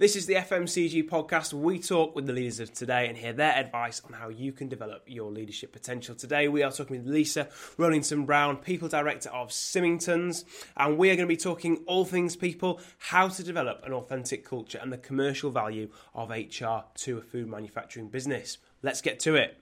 This is the FMCG podcast. We talk with the leaders of today and hear their advice on how you can develop your leadership potential. Today, we are talking with Lisa Rowlinson-Brown, People Director of Symingtons, and we are going to be talking all things people, how to develop an authentic culture, and the commercial value of HR to a food manufacturing business. Let's get to it.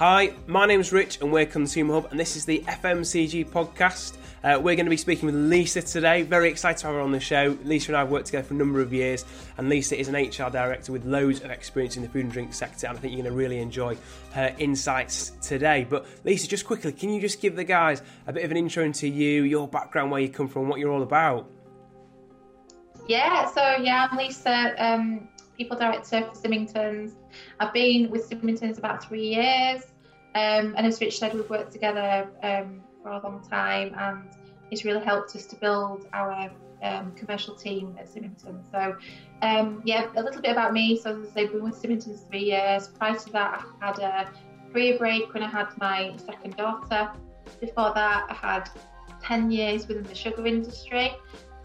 Hi, my name is Rich and we're Consumer Hub, and this is the FMCG podcast. Uh, we're going to be speaking with Lisa today. Very excited to have her on the show. Lisa and I have worked together for a number of years, and Lisa is an HR director with loads of experience in the food and drink sector, and I think you're going to really enjoy her insights today. But Lisa, just quickly, can you just give the guys a bit of an intro into you, your background, where you come from, what you're all about? Yeah, so yeah, I'm Lisa, um, people director for Symingtons. I've been with Symingtons about three years. Um, and as Rich said, we've worked together um, for a long time, and it's really helped us to build our um, commercial team at Symington. So, um, yeah, a little bit about me. So, as I say, I've been with Symington three years. Prior to that, I had a career break when I had my second daughter. Before that, I had 10 years within the sugar industry.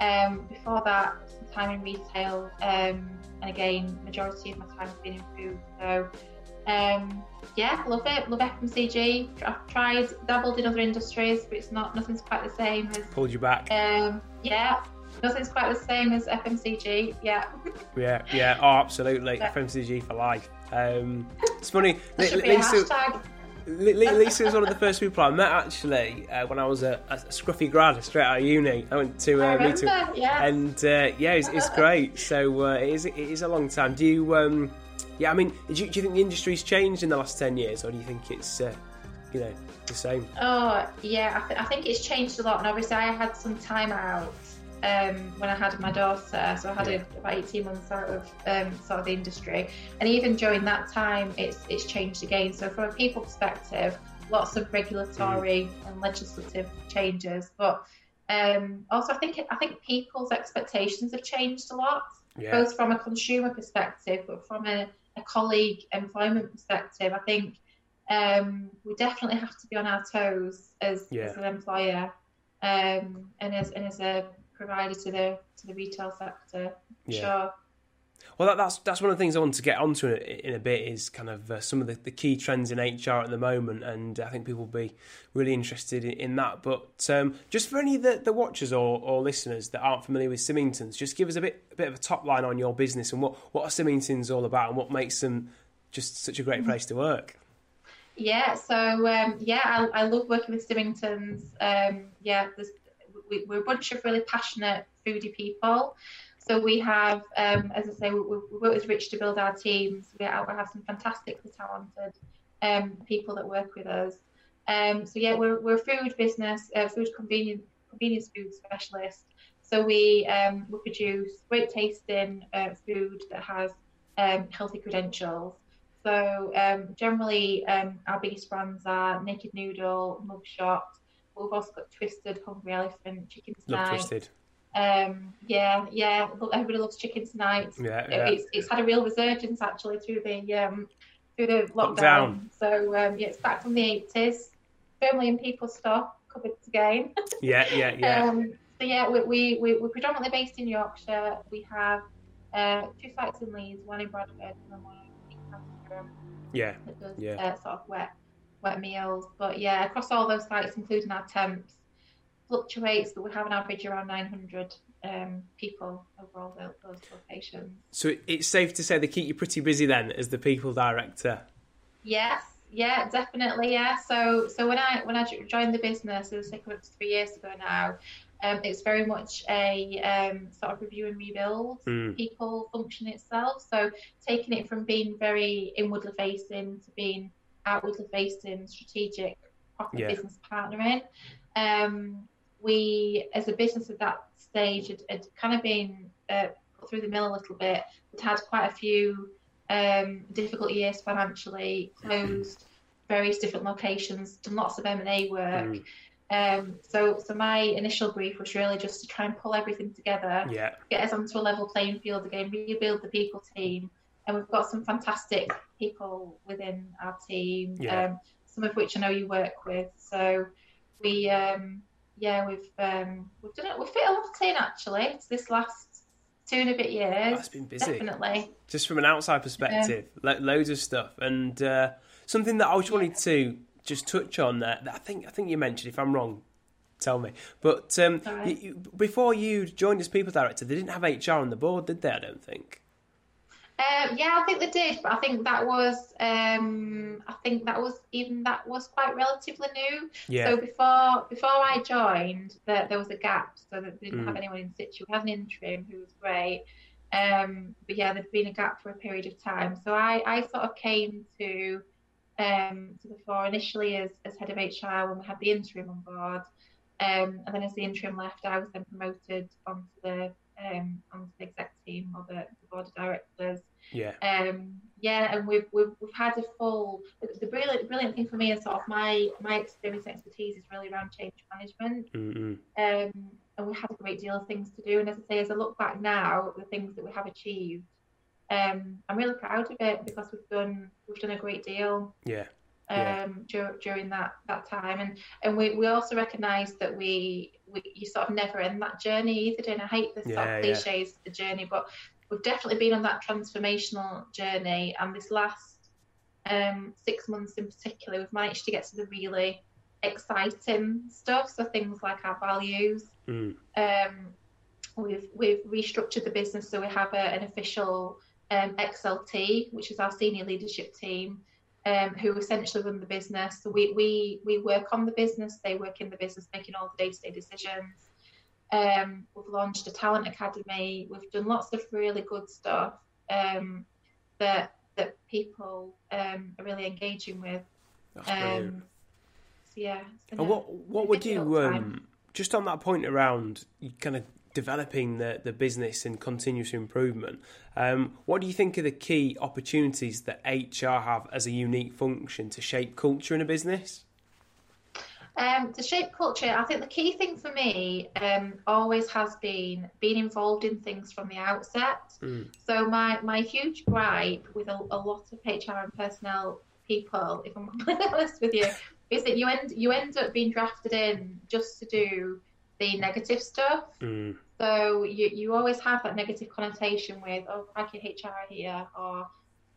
Um, before that, some time in retail, um, and again, majority of my time has been in food. So, um, yeah, love it. Love FMCG. I've tried, dabbled in other industries, but it's not nothing's quite the same as. Pulled you back. Um, yeah, nothing's quite the same as FMCG. Yeah. yeah, yeah. Oh, absolutely. Yeah. FMCG for life. Um, it's funny. Lisa, Lisa was one of the first people I met actually uh, when I was a, a, scruffy grad straight out of uni. I went to uh, meet her, yeah. and uh, yeah, it's, it's, great. So uh, it is it is a long time. Do you? Um, yeah, I mean, do you, do you, think the industry's changed in the last 10 years, or do you think it's, uh, you know, the same? Oh, yeah, I, th- I, think it's changed a lot. And obviously, I had some time out um, when I had my daughter, so I had yeah. a, about 18 months out of um, sort of the industry. And even during that time, it's, it's changed again. So, from a people perspective, lots of regulatory mm. and legislative changes. But um, also, I think I think people's expectations have changed a lot, yeah. both from a consumer perspective, but from a a colleague employment perspective, I think um, we definitely have to be on our toes as, yeah. as an employer um, and as and as a provider to the to the retail sector. Yeah. Sure. Well, that, that's that's one of the things I want to get onto in, in a bit is kind of uh, some of the, the, key trends in HR at the moment, and I think people will be really interested in, in that. But um, just for any of the, the watchers or, or, listeners that aren't familiar with Symingtons, just give us a bit a bit of a top line on your business and what what are Symingtons all about and what makes them just such a great mm-hmm. place to work. Yeah, so um, yeah, I, I, love working with Symingtons. Um, yeah, we, we're a bunch of really passionate foodie people. So we have, um, as I say, we, we work with Rich to build our teams. We have, we have some fantastically talented um, people that work with us. Um, so yeah, we're, we're a food business, uh, food convenience convenience food specialist. So we um, we produce great tasting uh, food that has um, healthy credentials. So um, generally, um, our biggest brands are Naked Noodle, Mugshot. But we've also got Twisted, Hungry Elephant, Chicken Love Twisted. Um, yeah, yeah, everybody loves chicken tonight. Yeah, yeah. It's, it's had a real resurgence actually through the um, through the lockdown. lockdown. So um, yeah, it's back from the eighties, firmly in people's stock, covered again. yeah, yeah, yeah. Um, so yeah, we, we, we we're predominantly based in Yorkshire. We have uh, two sites in Leeds, one in Bradford and one in Yeah, that does, yeah. Uh, sort of wet wet meals. But yeah, across all those sites, including our temps, fluctuates, but we have an average around 900 um, people overall those locations. So it's safe to say they keep you pretty busy then as the people director. Yes, yeah, definitely, yeah. So so when I when I joined the business, it was like three years ago now. Um, it's very much a um, sort of review and rebuild mm. people function itself. So taking it from being very inwardly facing to being outwardly facing, strategic, proper yeah. business partnering. Um, we, as a business at that stage, had, had kind of been uh, through the mill a little bit. We'd had quite a few um, difficult years financially, closed various different locations, done lots of M and A work. Mm. Um, so, so my initial brief was really just to try and pull everything together, yeah. get us onto a level playing field again, rebuild the people team, and we've got some fantastic people within our team. Yeah. Um, some of which I know you work with. So we, um, yeah, we've um, we've done it. We've fit a lot in actually. It's this last two and a bit years. That's been busy. Definitely. Just from an outside perspective, yeah. lo- loads of stuff, and uh, something that I just wanted to just touch on there. I think I think you mentioned. If I'm wrong, tell me. But um, right. you, before you joined as people director, they didn't have HR on the board, did they? I don't think. Um, yeah, I think they did, but I think that was um, I think that was even that was quite relatively new. Yeah. So before before I joined, there, there was a gap, so that they didn't mm. have anyone in situ. We had an interim who was great, um, but yeah, there'd been a gap for a period of time. So I, I sort of came to um, to the fore initially as, as head of HR when we had the interim on board, um, and then as the interim left, I was then promoted onto the um, onto the exec team or the, the board of directors. Yeah. Um, yeah, and we've, we've we've had a full. The brilliant brilliant thing for me is sort of my my experience and expertise is really around change management. Mm-hmm. Um, and we had a great deal of things to do. And as I say, as I look back now, the things that we have achieved, um, I'm really proud of it because we've done we've done a great deal. Yeah yeah. um, dur- during that that time. And and we, we also recognise that we you sort of never end that journey either. And I hate the yeah, sort of cliches yeah. the journey, but we've definitely been on that transformational journey. And this last um, six months in particular, we've managed to get to the really exciting stuff. So things like our values. Mm. Um, we've we've restructured the business so we have a, an official um, SLT, which is our senior leadership team um, who essentially run the business. So we, we, we work on the business, they work in the business, making all the day to day decisions. Um, we've launched a talent academy. We've done lots of really good stuff um, that that people um, are really engaging with. Um, so yeah. And what what would you um, just on that point around you kind of developing the, the business and continuous improvement. Um, what do you think are the key opportunities that HR have as a unique function to shape culture in a business? Um, to shape culture, I think the key thing for me um, always has been being involved in things from the outset. Mm. So my my huge gripe with a, a lot of HR and personnel people, if I'm honest with you, is that you end you end up being drafted in just to do the negative stuff. Mm. So you, you always have that negative connotation with, oh, crikey, HR here, or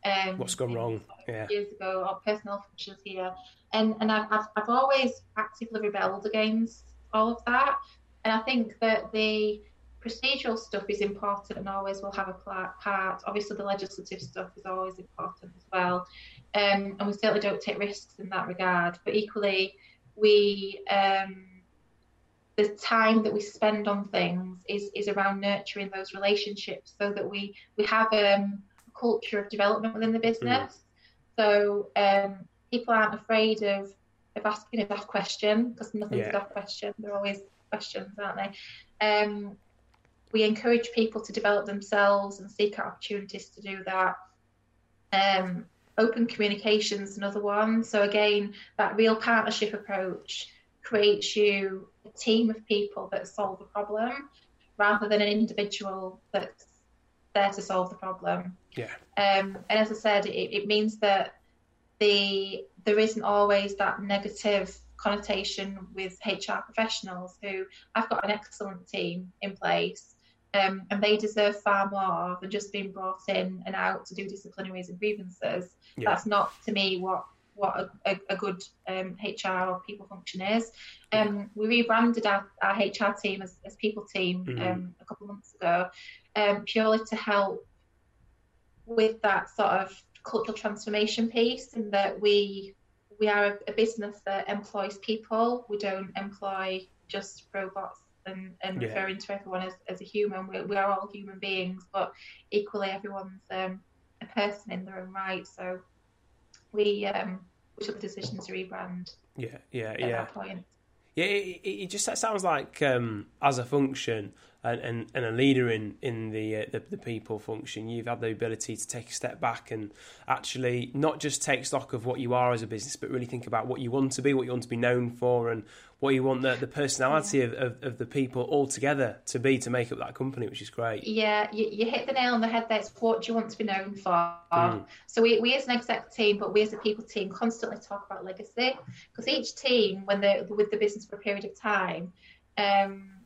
um, what's gone wrong yeah. years ago, or personal functions here. And and I've, I've, I've always actively rebelled against all of that. And I think that the procedural stuff is important and always will have a part. Obviously, the legislative stuff is always important as well. Um, and we certainly don't take risks in that regard. But equally, we um, the time that we spend on things is is around nurturing those relationships so that we we have um, a culture of development within the business. Mm. So um, people aren't afraid of of asking a daft question because nothing's yeah. a daft question. They're always questions, aren't they? Um, we encourage people to develop themselves and seek out opportunities to do that. Um, open communication is another one. So again, that real partnership approach creates you a team of people that solve the problem rather than an individual that's there to solve the problem. Yeah. Um, and as I said, it, it means that the there isn't always that negative connotation with HR professionals who I've got an excellent team in place um, and they deserve far more than just being brought in and out to do disciplinaries and grievances. Yeah. That's not to me what what a, a, a good um, HR or people function is. Um, we rebranded our, our HR team as, as People Team mm-hmm. um, a couple of months ago, um, purely to help with that sort of cultural transformation piece, and that we we are a, a business that employs people. We don't employ just robots and, and yeah. referring to everyone as, as a human. We, we are all human beings, but equally everyone's um, a person in their own right. So we um, we took the decision to rebrand. Yeah, yeah, yeah. Yeah, it, it, just sounds like um, as a function, and, and, and a leader in in the, uh, the, the people function, you've had the ability to take a step back and actually not just take stock of what you are as a business, but really think about what you want to be, what you want to be known for, and what you want the, the personality of, of, of, the people all together to be to make up that company, which is great. Yeah, you, you hit the nail on the head there. It's what do you want to be known for? Mm. So we, we as an exec team, but we as a people team constantly talk about legacy because each team, when they're with the business for a period of time, um,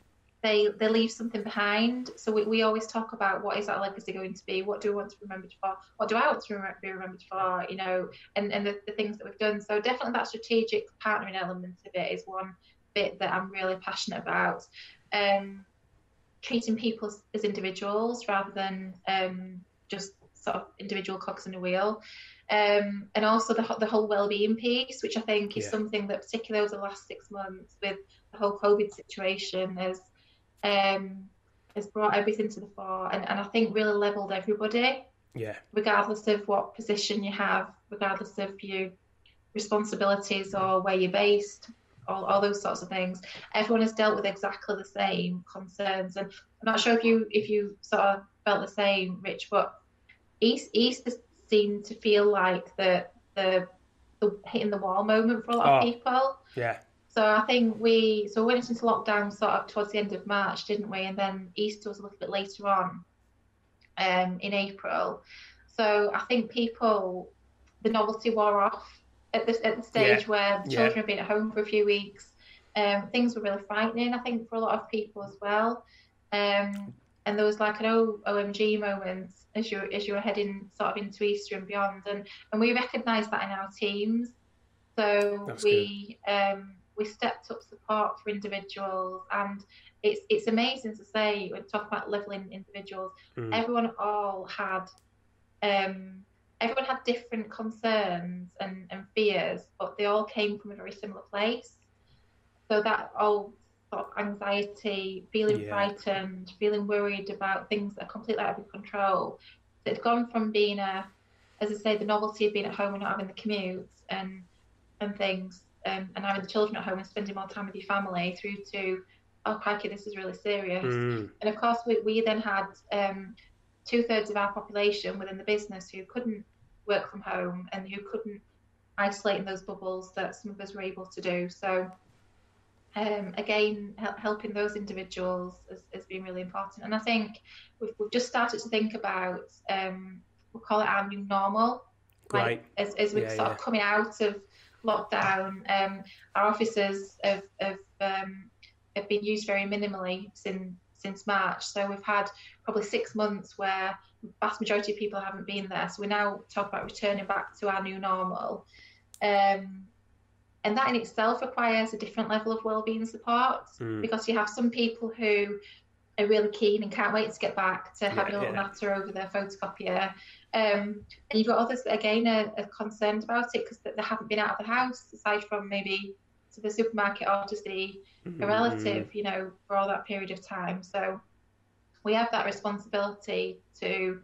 they they leave something behind. So we, we always talk about what is that legacy going to be? What do we want to be remembered for? What do I want to be remembered for? You know, and, and the, the things that we've done. So definitely that strategic partnering element of it is one bit that I'm really passionate about. Um, treating people as individuals rather than um, just sort of individual cogs in a wheel. Um, and also the, the whole well-being piece, which I think is yeah. something that particularly over the last six months with the whole COVID situation has um, has brought everything to the fore and, and I think really leveled everybody. Yeah. Regardless of what position you have, regardless of your responsibilities or where you're based, all, all those sorts of things. Everyone has dealt with exactly the same concerns, and I'm not sure if you if you sort of felt the same, Rich, but East East seemed to feel like the the the hitting the wall moment for a lot oh, of people. Yeah. So I think we so we went into lockdown sort of towards the end of March, didn't we? And then Easter was a little bit later on, um, in April. So I think people, the novelty wore off at the at the stage yeah. where the children yeah. have been at home for a few weeks. Um, things were really frightening, I think, for a lot of people as well. Um, and there was like an o- OMG moment as you as you were heading sort of into Easter and beyond, and and we recognised that in our teams. So That's we um, we stepped up support for individuals and it's it's amazing to say when talk about leveling individuals mm. everyone all had um, everyone had different concerns and, and fears but they all came from a very similar place so that all sort of anxiety feeling yeah. frightened feeling worried about things that are completely out of your control it's gone from being a as I say the novelty of being at home and not having the commute and and things um, and having the children at home and spending more time with your family through to oh crikey this is really serious. Mm. and of course we, we then had um, two-thirds of our population within the business who couldn't work from home and who couldn't isolate in those bubbles that some of us were able to do. So um, again helping those individuals has, has, been really important. And i think we've, we've just started to think about um, we'll call it our new normal. Like, as, as we're yeah, sort yeah. of coming out of lockdown, um, our offices have, have, um, have been used very minimally since since March. So we've had probably six months where vast majority of people haven't been there. So we now talk about returning back to our new normal. Um, and that in itself requires a different level of wellbeing support mm. because you have some people who are really keen and can't wait to get back to having yeah, a little yeah. natter over their photocopier. Um, and you've got others that again are, are concerned about it because they haven't been out of the house aside from maybe to the supermarket or to see mm-hmm. a relative, you know, for all that period of time. So we have that responsibility to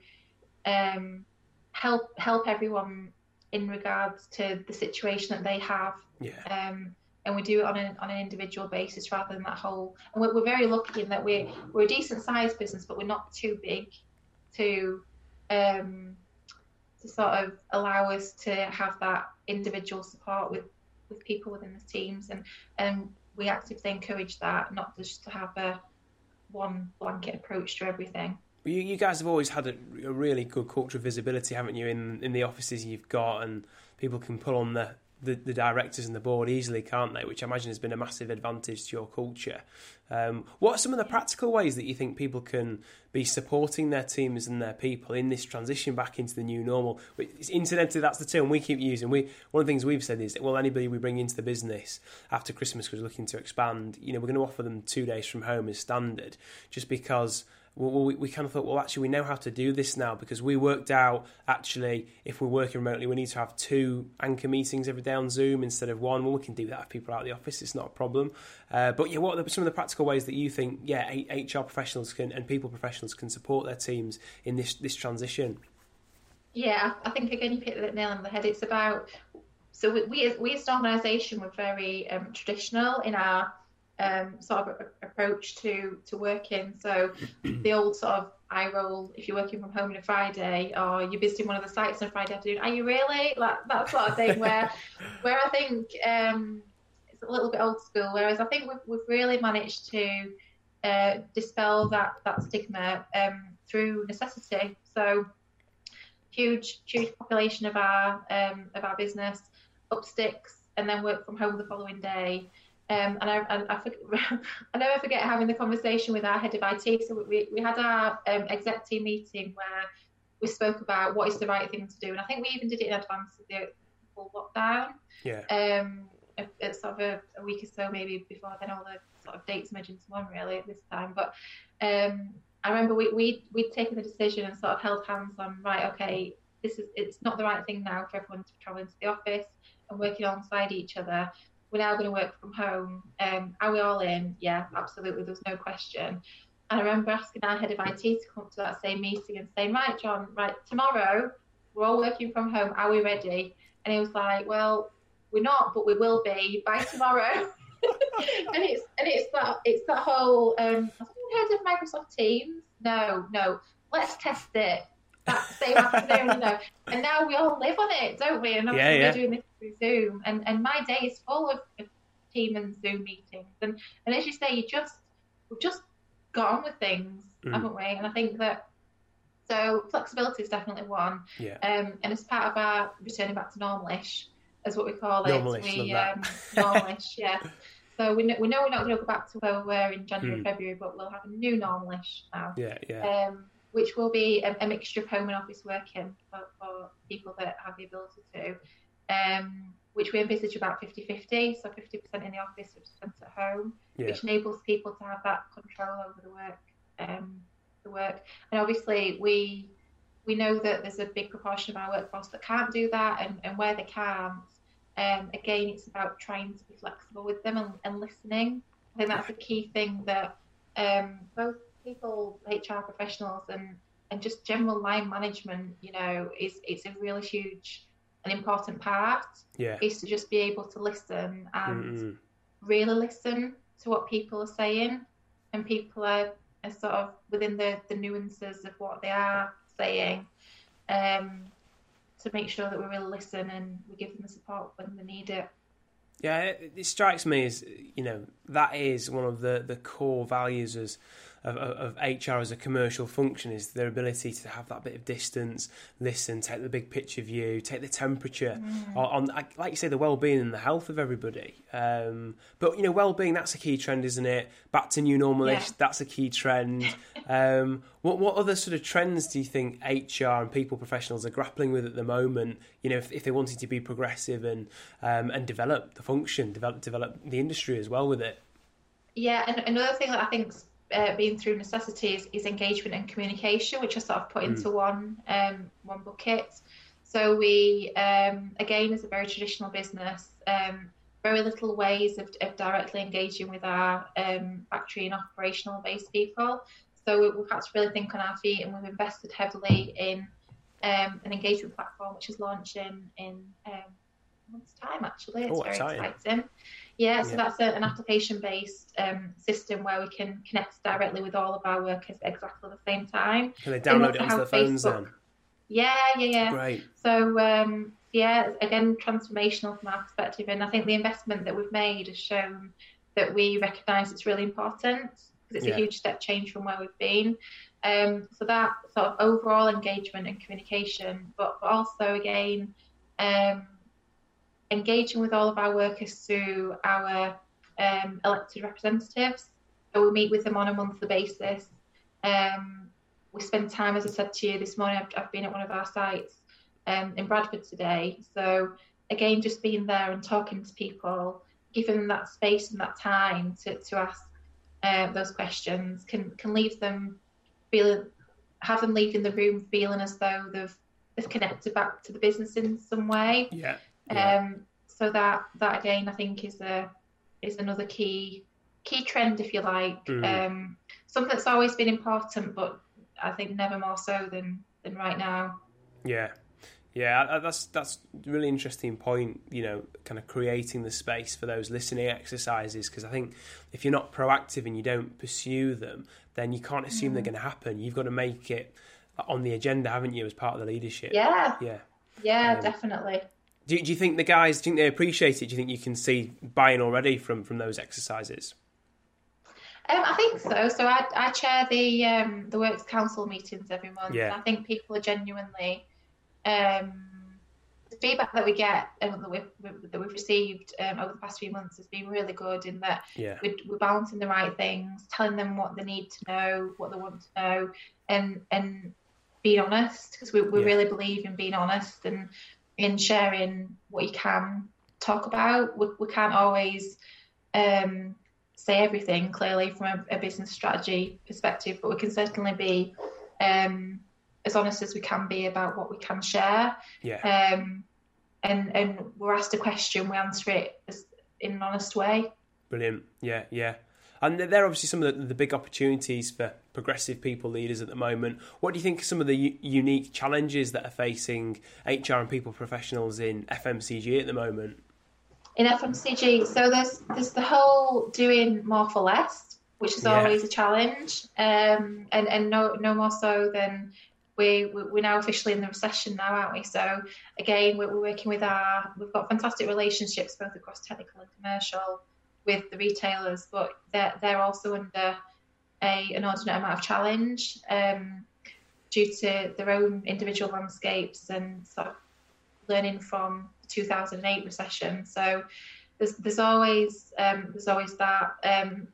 um, help help everyone in regards to the situation that they have. Yeah. Um, and we do it on an, on an individual basis rather than that whole. And we're, we're very lucky in that we're we're a decent sized business, but we're not too big to um, to sort of allow us to have that individual support with with people within the teams, and and we actively encourage that, not just to have a one blanket approach to everything. You, you guys have always had a, a, really good culture of visibility, haven't you? In in the offices you've got, and people can pull on the the, the directors and the board easily, can't they? Which I imagine has been a massive advantage to your culture. Um, what are some of the practical ways that you think people can be supporting their teams and their people in this transition back into the new normal? Incidentally, that's the term we keep using. We one of the things we've said is, well, anybody we bring into the business after Christmas we're looking to expand, you know, we're going to offer them two days from home as standard, just because well, we, we kind of thought, well, actually, we know how to do this now because we worked out actually if we're working remotely, we need to have two anchor meetings every day on Zoom instead of one. Well, we can do that if people are out of the office; it's not a problem. Uh, but yeah, what are some of the practical ways that you think, yeah, HR professionals can and people professionals can support their teams in this this transition? Yeah, I think again you hit the nail on the head. It's about so we we, we as an organisation we're very um, traditional in our um, sort of approach to to working. So the old sort of eye roll if you're working from home on a Friday or you're visiting one of the sites on a Friday afternoon. Are you really like that sort of thing? Where where I think um, it's a little bit old school. Whereas I think we've we've really managed to uh, dispel that that stigma um, through necessity. So huge huge population of our um, of our business up sticks and then work from home the following day. Um, and I, and I, forget, I never forget having the conversation with our head of IT. So we, we had our um, exec team meeting where we spoke about what is the right thing to do. And I think we even did it in advance of the full lockdown. Yeah. Um, it's sort of a, a, week or so maybe before then all the sort of dates merged into one really at this time. But um, I remember we, we, we'd taken the decision and sort of held hands on, right, okay, this is, it's not the right thing now for everyone to travel into the office and working alongside each other we're now going to work from home. Um, are we all in? Yeah, absolutely. There's no question. And I remember asking our head of IT to come to that same meeting and saying, right, John, right, tomorrow we're all working from home. Are we ready? And he was like, well, we're not, but we will be by tomorrow. and it's and it's that it's that whole. Um, have you heard of Microsoft Teams? No, no. Let's test it that same afternoon, you know. And now we all live on it, don't we? And obviously yeah, yeah. we're doing this through Zoom, and and my day is full of, of team and Zoom meetings, and and as you say, you just we've just got on with things, mm. haven't we? And I think that so flexibility is definitely one. Yeah. Um, and as part of our returning back to normalish, as what we call it, normalish, we um, normalish, yeah. So we know, we know we're not going to go back to where we were in January, mm. February, but we'll have a new normalish now. Yeah, yeah. Um, which will be a, a mixture of home and office working for, for, people that have the ability to, um, which we envisage about 50 50, so 50% in the office, 50% at home, yeah. which enables people to have that control over the work. Um, the work, and obviously we we know that there's a big proportion of our workforce that can't do that, and, and where they can't, um, again, it's about trying to be flexible with them and, and listening. I think that's a key thing that um, both people, HR professionals, and and just general line management, you know, is it's a really huge and important part. Yeah, is to just be able to listen and mm-hmm. really listen to what people are saying, and people are, are sort of within the the nuances of what they are saying. Um, to make sure that we really listen and we give them the support when they need it. Yeah, it, it strikes me as you know that is one of the the core values as of, of, HR as a commercial function is their ability to have that bit of distance, listen, take the big picture view, take the temperature mm. on, like you say, the well-being and the health of everybody. Um, but you know, well-being that's a key trend, isn't it? Back to new normalish, yeah. that's a key trend. um, what what other sort of trends do you think HR and people professionals are grappling with at the moment? You know, if, if they wanted to be progressive and um, and develop the function, develop develop the industry as well with it. Yeah, and another thing that I think uh, being through necessity is, engagement and communication, which are sort of put mm. into one um, one bucket. So we, um, again, as a very traditional business, um, very little ways of, of, directly engaging with our um, factory and operational based people. So we, have had to really think on our feet, and we've invested heavily in um, an engagement platform, which is launching in um, a month's time. Actually, it's oh, very exciting. Yeah, so yeah. that's a, an application-based um, system where we can connect directly with all of our workers exactly at the same time. Can they download it onto their phones Facebook... then? Yeah, yeah, yeah. Great. So um, yeah, again, transformational from our perspective, and I think the investment that we've made has shown that we recognise it's really important because it's yeah. a huge step change from where we've been. Um, so that sort of overall engagement and communication, but, but also again. Um, engaging with all of our workers through our um, elected representatives. So we meet with them on a monthly basis. Um, we spend time, as I said to you this morning, I've, I've been at one of our sites um, in Bradford today. So again, just being there and talking to people, giving them that space and that time to, to ask uh, those questions can can leave them feeling, have them leaving the room feeling as though they've they've connected back to the business in some way. Yeah. Um, so that that again, I think is a is another key key trend, if you like. Mm. Um, something that's always been important, but I think never more so than than right now. Yeah. Yeah, that's that's a really interesting point. You know, kind of creating the space for those listening exercises because I think if you're not proactive and you don't pursue them, then you can't assume mm. they're going to happen. You've got to make it on the agenda, haven't you, as part of the leadership? Yeah, yeah, yeah, um, definitely. Do, do you think the guys? Do you think they appreciate it? Do you think you can see buying already from from those exercises? Um, I think so. So I, I chair the um, the works council meetings every month. Yeah. I think people are genuinely um, the feedback that we get and that we've, that we've received um, over the past few months has been really good in that yeah. we're, we're, balancing the right things, telling them what they need to know, what they want to know, and and being honest because we, we yeah. really believe in being honest and in sharing what you can talk about. We, we can't always um, say everything clearly from a, a, business strategy perspective, but we can certainly be um, as honest as we can be about what we can share. Yeah. Um, and and we're asked a question, we answer it as, in an honest way. Brilliant. Yeah, yeah. And they're obviously some of the, the, big opportunities for progressive people leaders at the moment. What do you think are some of the u- unique challenges that are facing HR and people professionals in FMCG at the moment? In FMCG, so there's there's the whole doing more for less, which is yeah. always a challenge, um, and and no no more so than we, we're now officially in the recession now, aren't we? So again, we're, working with our, we've got fantastic relationships both across technical and commercial with the retailers, but they're, they're also under a, an ordinate amount of challenge um, due to their own individual landscapes and sort of learning from the 2008 recession. So there's, there's always um, there's always that um,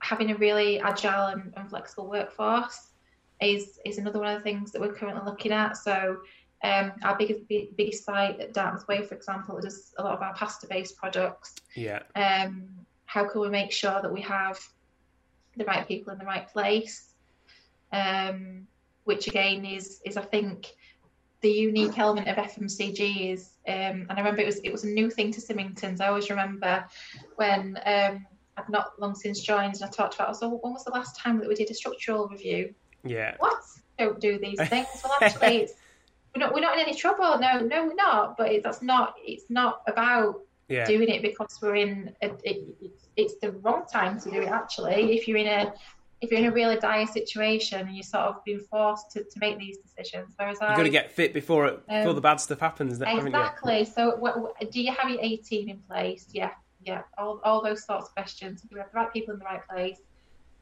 having a really agile and, and flexible workforce is is another one of the things that we're currently looking at. So um, our biggest biggest site at Dartmouth Way, for example, does a lot of our pasta based products. Yeah. Um, how can we make sure that we have the right people in the right place? Um, which again is is I think the unique element of FMCG is, um, and I remember it was it was a new thing to Symingtons. I always remember when um, I've not long since joined and I talked about, so when was the last time that we did a structural review? Yeah. What? Don't do these things. Well, actually, it's, we're not we're not in any trouble. No, no, we're not. But it, that's not. It's not about yeah. doing it because we're in. A, it, it's the wrong time to do it. Actually, if you're in a if you're in a really dire situation and you're sort of being forced to, to make these decisions. Whereas you've got to get fit before it, um, before the bad stuff happens. Exactly. So, what, what, do you have your A team in place? Yeah, yeah. All, all those sorts of questions. Do we have the right people in the right place?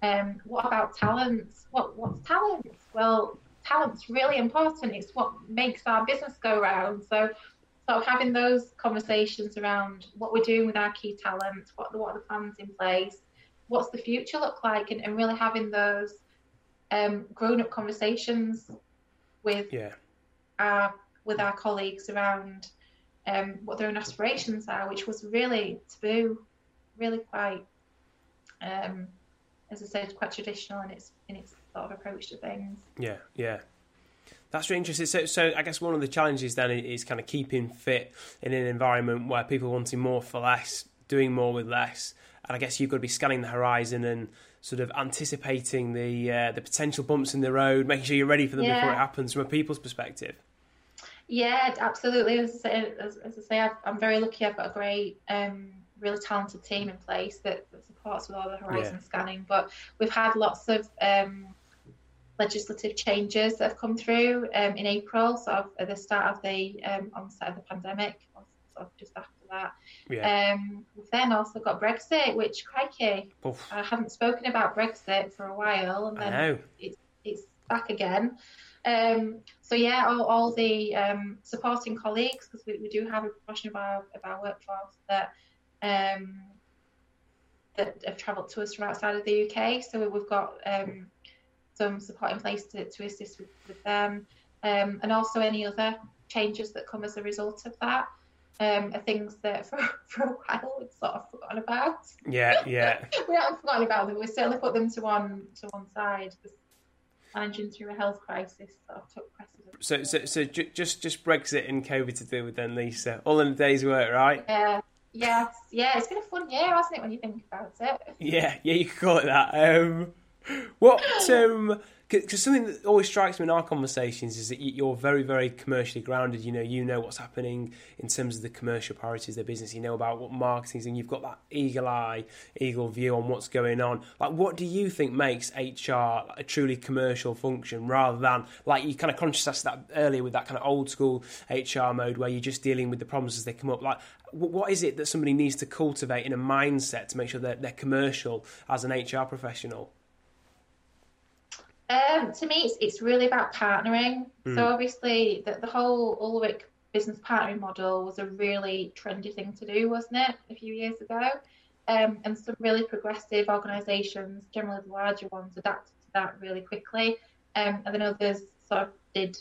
Um, what about talents? What what's talent? Well, talent's really important. It's what makes our business go round. So, sort of having those conversations around what we're doing with our key talent, what what are the plans in place, what's the future look like, and, and really having those um, grown up conversations with yeah. our with our colleagues around um, what their own aspirations are, which was really taboo, really quite um, as I said, quite traditional in its in its sort of approach to things. Yeah, yeah. That's really interesting. So, so I guess one of the challenges then is kind of keeping fit in an environment where people are wanting more for less, doing more with less, and I guess you've got to be scanning the horizon and sort of anticipating the uh, the potential bumps in the road, making sure you're ready for them yeah. before it happens from a people's perspective. Yeah, absolutely. As I say, as, as I say I'm very lucky. I've got a great um, really talented team in place that, that supports with all the horizon yeah. scanning. But we've had lots of um, legislative changes that have come through um, in April, sort of at the start of the um, onset of the pandemic, sort of just after that. Yeah. Um, we've then also got Brexit, which crikey, Oof. I haven't spoken about Brexit for a while, and then it's it's back again. Um, so yeah, all, all the um, supporting colleagues, because we, we do have a proportion of our of our workforce that um, that have travelled to us from outside of the UK. So we've got um, some support in place to, to assist with, with them, um, and also any other changes that come as a result of that. Um, are things that for, for a while we've sort of forgotten about. Yeah, yeah. we haven't forgotten about them. We certainly put them to one to one side managing through a health crisis sort of took precedence. So, so, so just just Brexit and COVID to deal with then, Lisa. All in a day's work, right? Yeah. Yes, yeah, it's been a fun year, hasn't it, when you think about it? Yeah, yeah, you could call it that. Um, what um, because something that always strikes me in our conversations is that you're very, very commercially grounded. You know, you know what's happening in terms of the commercial priorities of the business. You know about what marketing is, and you've got that eagle eye, eagle view on what's going on. Like, what do you think makes HR a truly commercial function rather than like you kind of contrasted that earlier with that kind of old school HR mode where you're just dealing with the problems as they come up? Like, what is it that somebody needs to cultivate in a mindset to make sure that they're commercial as an HR professional? Um, to me, it's, it's really about partnering. Mm. So obviously, the, the whole Ulrich business partnering model was a really trendy thing to do, wasn't it, a few years ago? Um, and some really progressive organisations, generally the larger ones, adapted to that really quickly. Um, and then others sort of did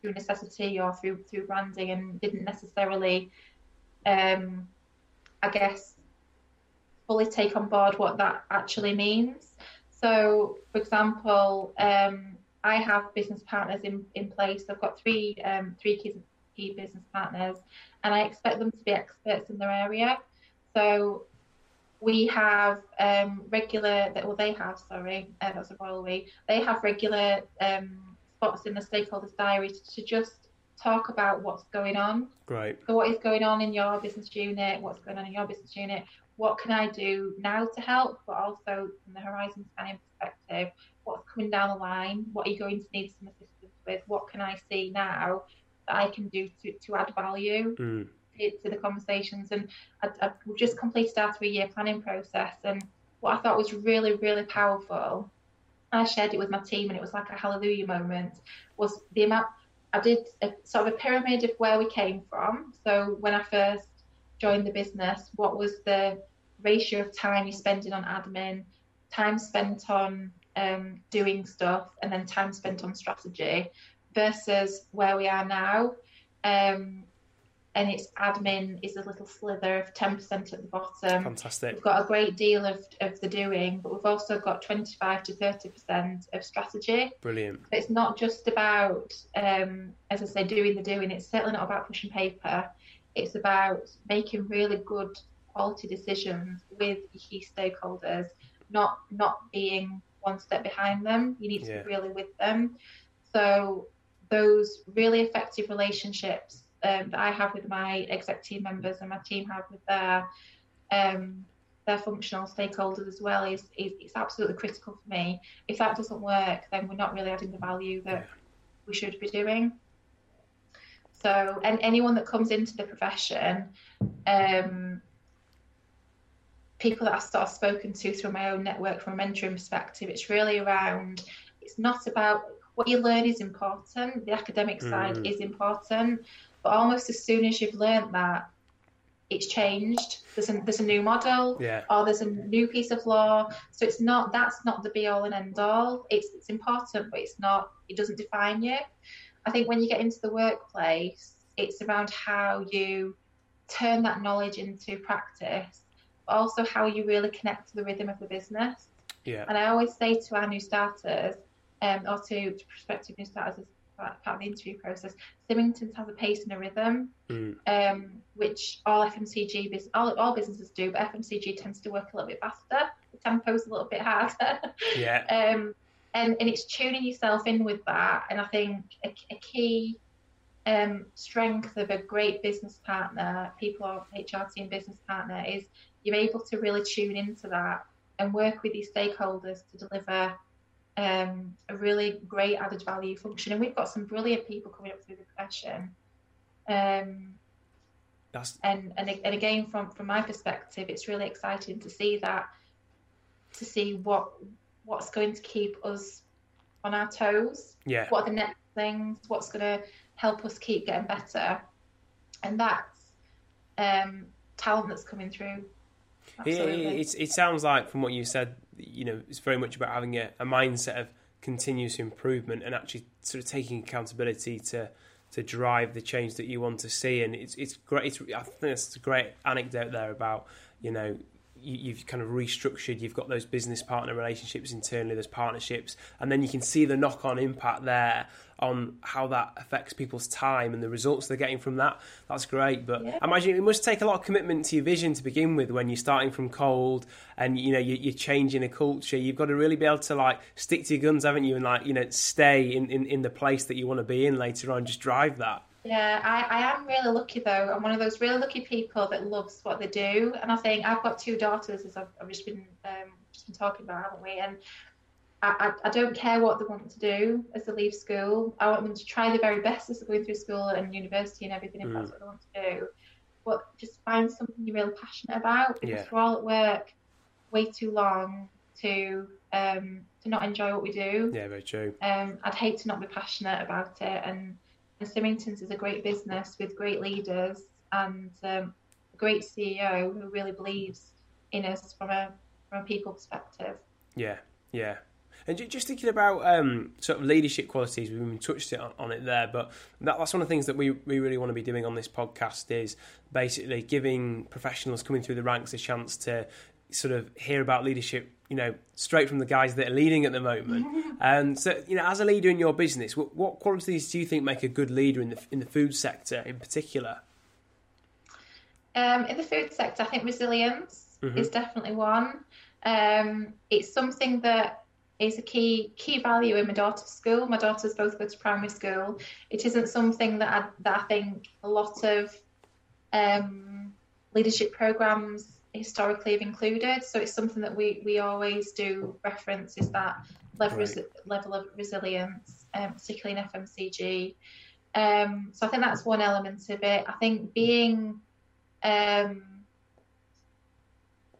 through necessity or through through branding and didn't necessarily, um, I guess, fully take on board what that actually means. So, for example, um, I have business partners in, in place. I've got three um, three key, key business partners, and I expect them to be experts in their area. So we have um, regular, well, they have, sorry, uh, that's a royal we. They have regular um, spots in the stakeholders' diary to, to, just talk about what's going on. Right. So, what is going on in your business unit? What's going on in your business unit? What can I do now to help, but also from the horizon scanning perspective, what's coming down the line, what are you going to need some assistance with, what can I see now that I can do to, to add value mm. to, to, the conversations. And I, I just completed our three year planning process, and what I thought was really, really powerful, I shared it with my team, and it was like a hallelujah moment, was the amount. I did a, sort of a pyramid of where we came from. So when I first joined the business, what was the ratio of time you're spending on admin, time spent on um, doing stuff, and then time spent on strategy versus where we are now. Um, and its admin is a little slither of 10% at the bottom. Fantastic. We've got a great deal of, of the doing, but we've also got 25 to 30% of strategy. Brilliant. So it's not just about, um, as I say, doing the doing. It's certainly not about pushing paper. It's about making really good quality decisions with your key stakeholders, not not being one step behind them. You need to yeah. be really with them. So those really effective relationships um, that I have with my exec team members and my team have with their um, their functional stakeholders as well is, is it's absolutely critical for me. If that doesn't work, then we're not really adding the value that yeah. we should be doing. So, and anyone that comes into the profession, um, people that I've sort of spoken to through my own network from a mentoring perspective, it's really around. It's not about what you learn is important. The academic side mm. is important, but almost as soon as you've learned that, it's changed. There's a there's a new model, yeah. or there's a new piece of law. So it's not that's not the be all and end all. It's it's important, but it's not. It doesn't define you. I think when you get into the workplace, it's around how you turn that knowledge into practice, but also how you really connect to the rhythm of the business. Yeah. And I always say to our new starters, um, or to, to prospective new starters as part of the interview process, Symington's has a pace and a rhythm, mm. um, which all FMCG all, all businesses do, but FMCG tends to work a little bit faster. The tempo's a little bit harder. Yeah. um, and, and it's tuning yourself in with that. And I think a, a key um, strength of a great business partner, people or HR and business partner, is you're able to really tune into that and work with your stakeholders to deliver um, a really great added value function. And we've got some brilliant people coming up through the profession. Um, That's... and, and and again, from from my perspective, it's really exciting to see that, to see what what's going to keep us on our toes. Yeah. What are the next things? What's going to help us keep getting better? And that's um, talent that's coming through. It, it, it, sounds like from what you said, you know, it's very much about having a, a mindset of continuous improvement and actually sort of taking accountability to to drive the change that you want to see. And it's it's great. It's, I think it's a great anecdote there about you know you, have kind of restructured. You've got those business partner relationships internally, those partnerships, and then you can see the knock-on impact there on how that affects people's time and the results they're getting from that. That's great, but yeah. I imagine it must take a lot of commitment to your vision to begin with when you're starting from cold and you know you're changing a culture. You've got to really be able to like stick to your guns, haven't you, and like you know stay in, in, in the place that you want to be in later on. Just drive that. Yeah, I, I am really lucky though. I'm one of those really lucky people that loves what they do, and I think I've got two daughters, as I've, I've just been um, just been talking about, haven't we? And I, I, I, don't care what they want to do as they leave school. I want them to try their very best as they're going through school and university and everything if mm. that's what they want to do. But just find something you're really passionate about because yeah. we're all at work way too long to um, to not enjoy what we do. Yeah, very true. Um, I'd hate to not be passionate about it and and Symington's is a great business with great leaders and um, a great CEO who really believes in us from a from a people perspective. Yeah, yeah. And just thinking about um, sort of leadership qualities, we've touched it on, on it there, but that, that's one of the things that we, we really want to be doing on this podcast is basically giving professionals coming through the ranks a chance to sort of hear about leadership you know, straight from the guys that are leading at the moment. and so, you know, as a leader in your business, what, what, qualities do you think make a good leader in the in the food sector in particular? Um, in the food sector, I think resilience mm-hmm. is definitely one. Um, it's something that is a key key value in my daughter's school. My daughters both go to primary school. It isn't something that I, that I think a lot of um, leadership programs historically have included. So it's something that we, we always do reference is that level, right. level of resilience, um, particularly in FMCG. Um, so I think that's one element of it. I think being um,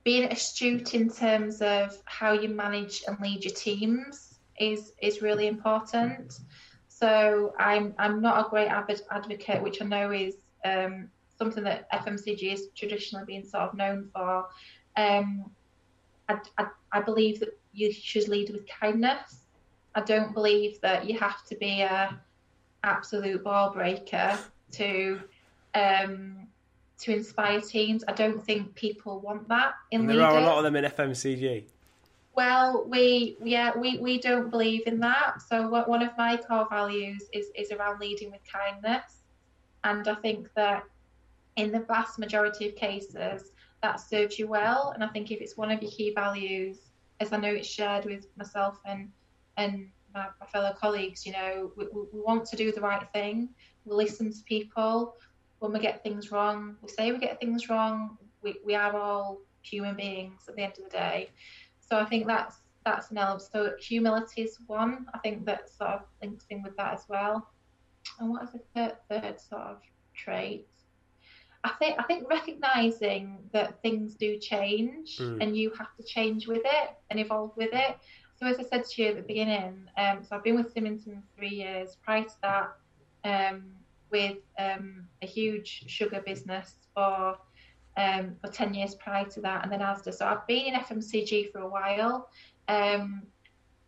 being astute in terms of how you manage and lead your teams is is really important. So I'm I'm not a great advocate, which I know is um, something that FMCG has traditionally been sort of known for. Um, I, I, I, believe that you should lead with kindness. I don't believe that you have to be a absolute ball breaker to um, to inspire teams. I don't think people want that in and there leaders. are a lot of them in FMCG. Well, we yeah we, we don't believe in that. So what, one of my core values is is around leading with kindness, and I think that in the vast majority of cases, that serves you well. And I think if it's one of your key values, as I know it's shared with myself and and my, my fellow colleagues, you know, we, we, want to do the right thing. We listen to people. When we get things wrong, we say we get things wrong. We, we are all human beings at the end of the day. So I think that's that's an element. So humility is one. I think that sort of links in with that as well. And what is the third, third sort of trait? I think I think recognizing that things do change mm. and you have to change with it and evolve with it. So as I said to you at the beginning, um, so I've been with Symington three years. Prior to that, um, with um, a huge sugar business for um, for ten years prior to that, and then Asda. So I've been in FMCG for a while, um,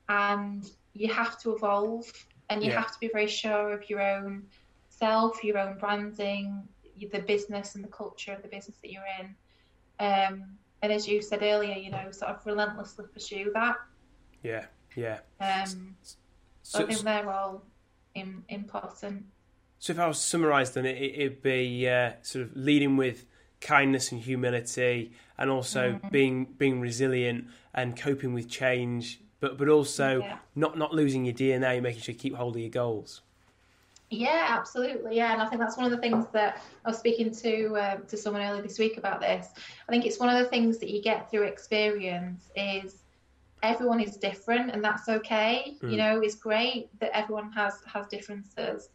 and you have to evolve and you yeah. have to be very sure of your own self, your own branding, the business and the culture of the business that you're in. Um, and as you said earlier, you know, sort of relentlessly pursue that. Yeah, yeah. Um, so, I think they're all in, important. So if I was to summarise, then it, would be uh, sort of leading with kindness and humility, and also mm. being being resilient and coping with change, but but also yeah. not not losing your DNA, making sure you keep hold of your goals. Yeah, absolutely. Yeah, and I think that's one of the things that I was speaking to uh, to someone earlier this week about this. I think it's one of the things that you get through experience is everyone is different, and that's okay. Mm. You know, it's great that everyone has has differences.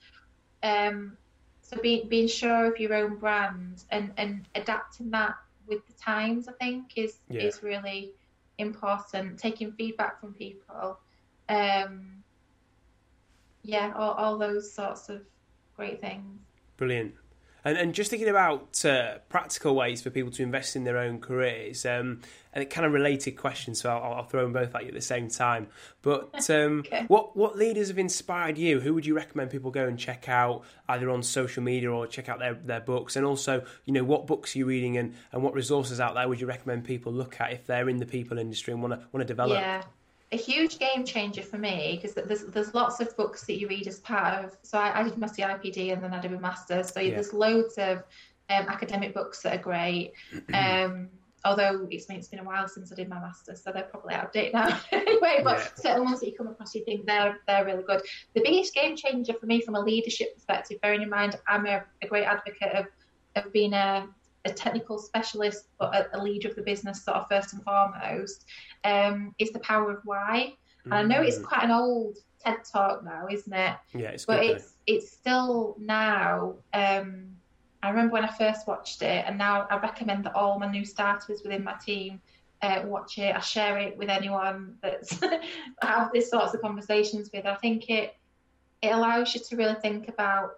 Um, so being being sure of your own brand and and adapting that with the times, I think, is yeah. is really important. Taking feedback from people. Um, yeah, all, all those sorts of great things. Brilliant. And, and just thinking about uh, practical ways for people to invest in their own careers, um, and it kind of related questions, so I'll, I'll, throw them both at you at the same time. But um, Okay. what what leaders have inspired you? Who would you recommend people go and check out, either on social media or check out their, their books? And also, you know, what books are you reading, and, and what resources out there would you recommend people look at if they're in the people industry and want to want to develop? Yeah, a huge game changer for me because there's there's lots of books that you read as part of. So I, I did my CIPD and then I did my masters. So Yeah. there's loads of um, academic books that are great. Um, although it's been, it's been a while since I did my masters, so they're probably out of date now. anyway, but Yeah. certain ones that you come across, you think they're they're really good. The biggest game changer for me from a leadership perspective, bearing in mind I'm a, a great advocate of of being a a technical specialist, but a, a leader of the business, sort of first and foremost, um, is the power of why. And I know it's Mm. quite an old TED talk now, isn't it? yeah, it's But good. though. it's it's still now. Um, I remember when I first watched it, and now I recommend that all my new starters within my team uh, watch it. I share it with anyone that's have these sorts of conversations with. I think it it allows you to really think about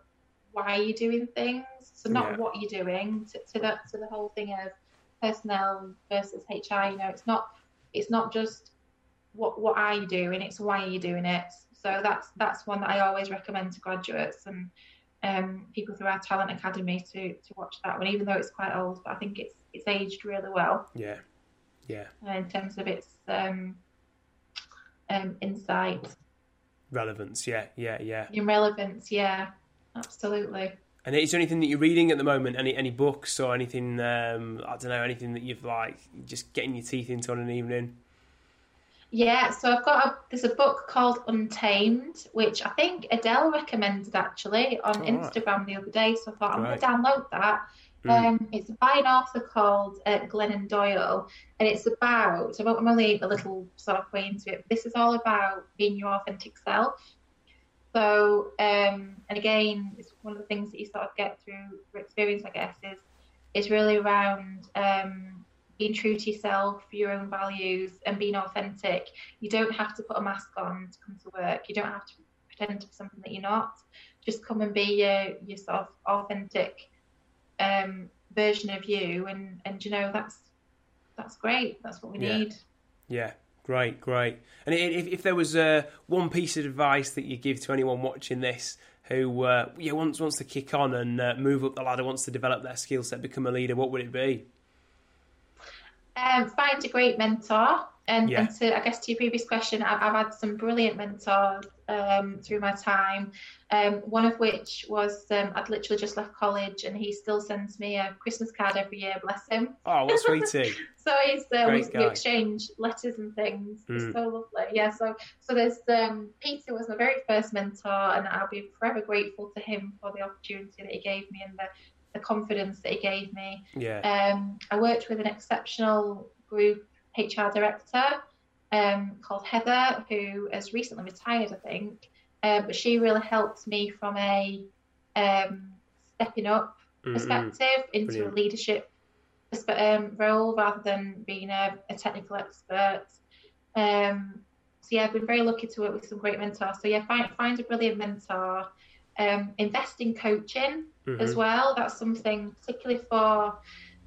why you're doing things. So not Yeah. what you're doing to, to the to the whole thing of personnel versus HR. You know, it's not it's not just what what are you doing, it's why are you doing it. So that's that's one that I always recommend to graduates and um, people through our talent academy to to watch that one, even though it's quite old. But I think it's it's aged really well yeah, yeah, uh, in terms of its um, um, insight relevance. Yeah, yeah, yeah. and relevance. Yeah, absolutely. And is there anything that you're reading at the moment? Any any books or anything? Um, I don't know. Anything that you've like just getting your teeth into on an evening? Yeah, so I've got a, there's a book called Untamed, which I think Adele recommended actually on Oh, right. Instagram the other day. So I thought I'm going to download that. Mm. Um, it's by an author called uh, Glennon Doyle, and it's about. I'm I'm only a little sort of way into it. But this is all about being your authentic self. So, um, and again, it's one of the things that you sort of get through experience, I guess, is is really around um, being true to yourself, your own values, and being authentic. You don't have to put a mask on to come to work. You don't have to pretend to be something that you're not. Just come and be your your sort of authentic um, version of you, and and you know that's that's great. That's what we Yeah. need. Yeah, great, great. And if, if there was uh, one piece of advice that you give to anyone watching this who uh, yeah wants wants to kick on and uh, move up the ladder, wants to develop their skill set, become a leader, what would it be? Um, find a great mentor. And, Yeah. and to, I guess to your previous question, I, I've had some brilliant mentors um, through my time. Um, one of which was um, I'd literally just left college, and he still sends me a Christmas card every year. Bless him. Oh, what sweetie! So he's um, we guy. exchange letters and things. Mm. It's so lovely. Yeah. So so there's um, Peter was my very first mentor, and I'll be forever grateful to him for the opportunity that he gave me and the, the confidence that he gave me. Yeah, Um, I worked with an exceptional group HR director um, called Heather, who has recently retired, I think. Uh, but she really helped me from a um, stepping up Mm-mm. perspective into Brilliant. a leadership um, role rather than being a, a technical expert. Um, so yeah, I've been very lucky to work with some great mentors. So yeah, find find a brilliant mentor. Um, invest in coaching Mhm. as well. That's something particularly for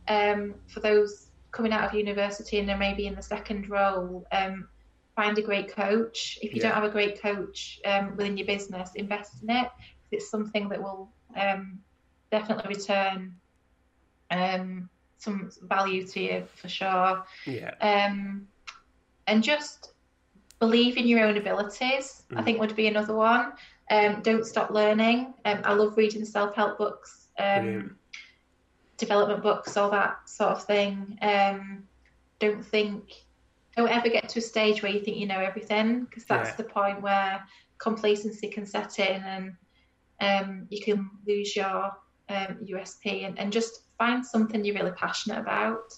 um, for those coming out of university and they're maybe in the second role. Um, find a great coach. If you Yeah. don't have a great coach um, within your business, invest in it. It's something that will um, definitely return um, some value to you for sure. yeah, Um, and just believe in your own abilities. I Mm. think would be another one. Um, don't stop learning. Um, I love reading self-help books, Brilliant. um, development books, all that sort of thing. Um, don't think, don't ever get to a stage where you think you know everything, because that's Yeah. the point where complacency can set in and um, you can lose your um, USP and, and just find something you're really passionate about.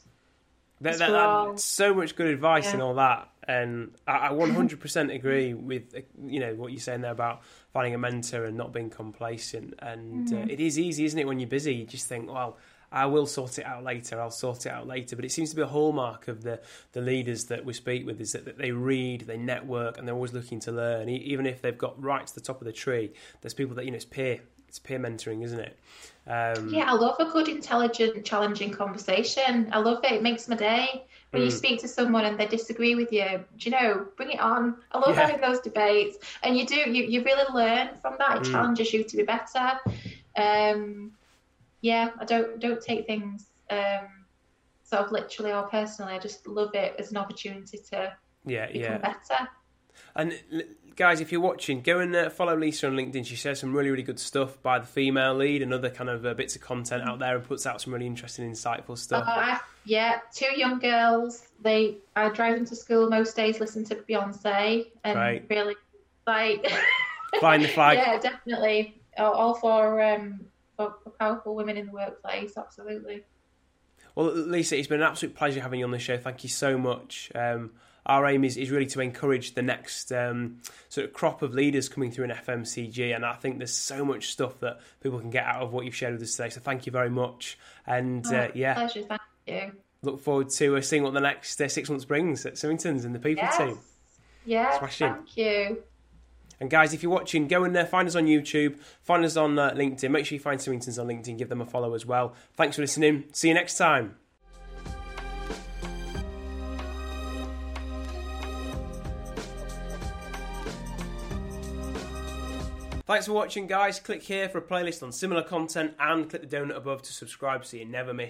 That, that, that's so much good advice Yeah. and all that, and I, I 100% agree with uh, you know what you're saying there about finding a mentor and not being complacent. And Mm-hmm. uh, it is easy, isn't it, when you're busy? You just think, well, I will sort it out later. I'll sort it out later. But it seems to be a hallmark of the the leaders that we speak with is that, that they read, they network, and they're always looking to learn. Even if they've got right to the top of the tree, there's people that you know it's peer it's peer mentoring, isn't it? Um, yeah, I love a good, intelligent, challenging conversation. I love it. It makes my day. When mm. you speak to someone and they disagree with you, do you know, bring it on. I love yeah. having those debates. And you do, you, you really learn from that. It mm. challenges you to be better. Um, yeah, I don't don't take things um, sort of literally or personally. I just love it as an opportunity to yeah, become yeah. better. And guys, if you're watching, go and uh, follow Lisa on LinkedIn. She shares some really, really good stuff by the female lead and other kind of uh, bits of content out there, and puts out some really interesting, insightful stuff. Uh, yeah, two young girls. They I drive them to school most days, listen to Beyonce, and right. really like find the flag. yeah, definitely. All for, um, for for powerful women in the workplace. Absolutely. Well, Lisa, it's been an absolute pleasure having you on the show. Thank you so much. Um, our aim is, is really to encourage the next um, sort of crop of leaders coming through in FMCG. And I think there's so much stuff that people can get out of what you've shared with us today. So thank you very much. And oh, uh, yeah, pleasure. Thank you. Look forward to uh, seeing what the next uh, six months brings at Symingtons and the people yes. team. Yeah, thank you. And guys, if you're watching, go in there, find us on YouTube, find us on uh, LinkedIn. Make sure you find Symingtons on LinkedIn, give them a follow as well. Thanks for listening. See you next time. Thanks for watching, guys. Click here for a playlist on similar content and click the donut above to subscribe so you never miss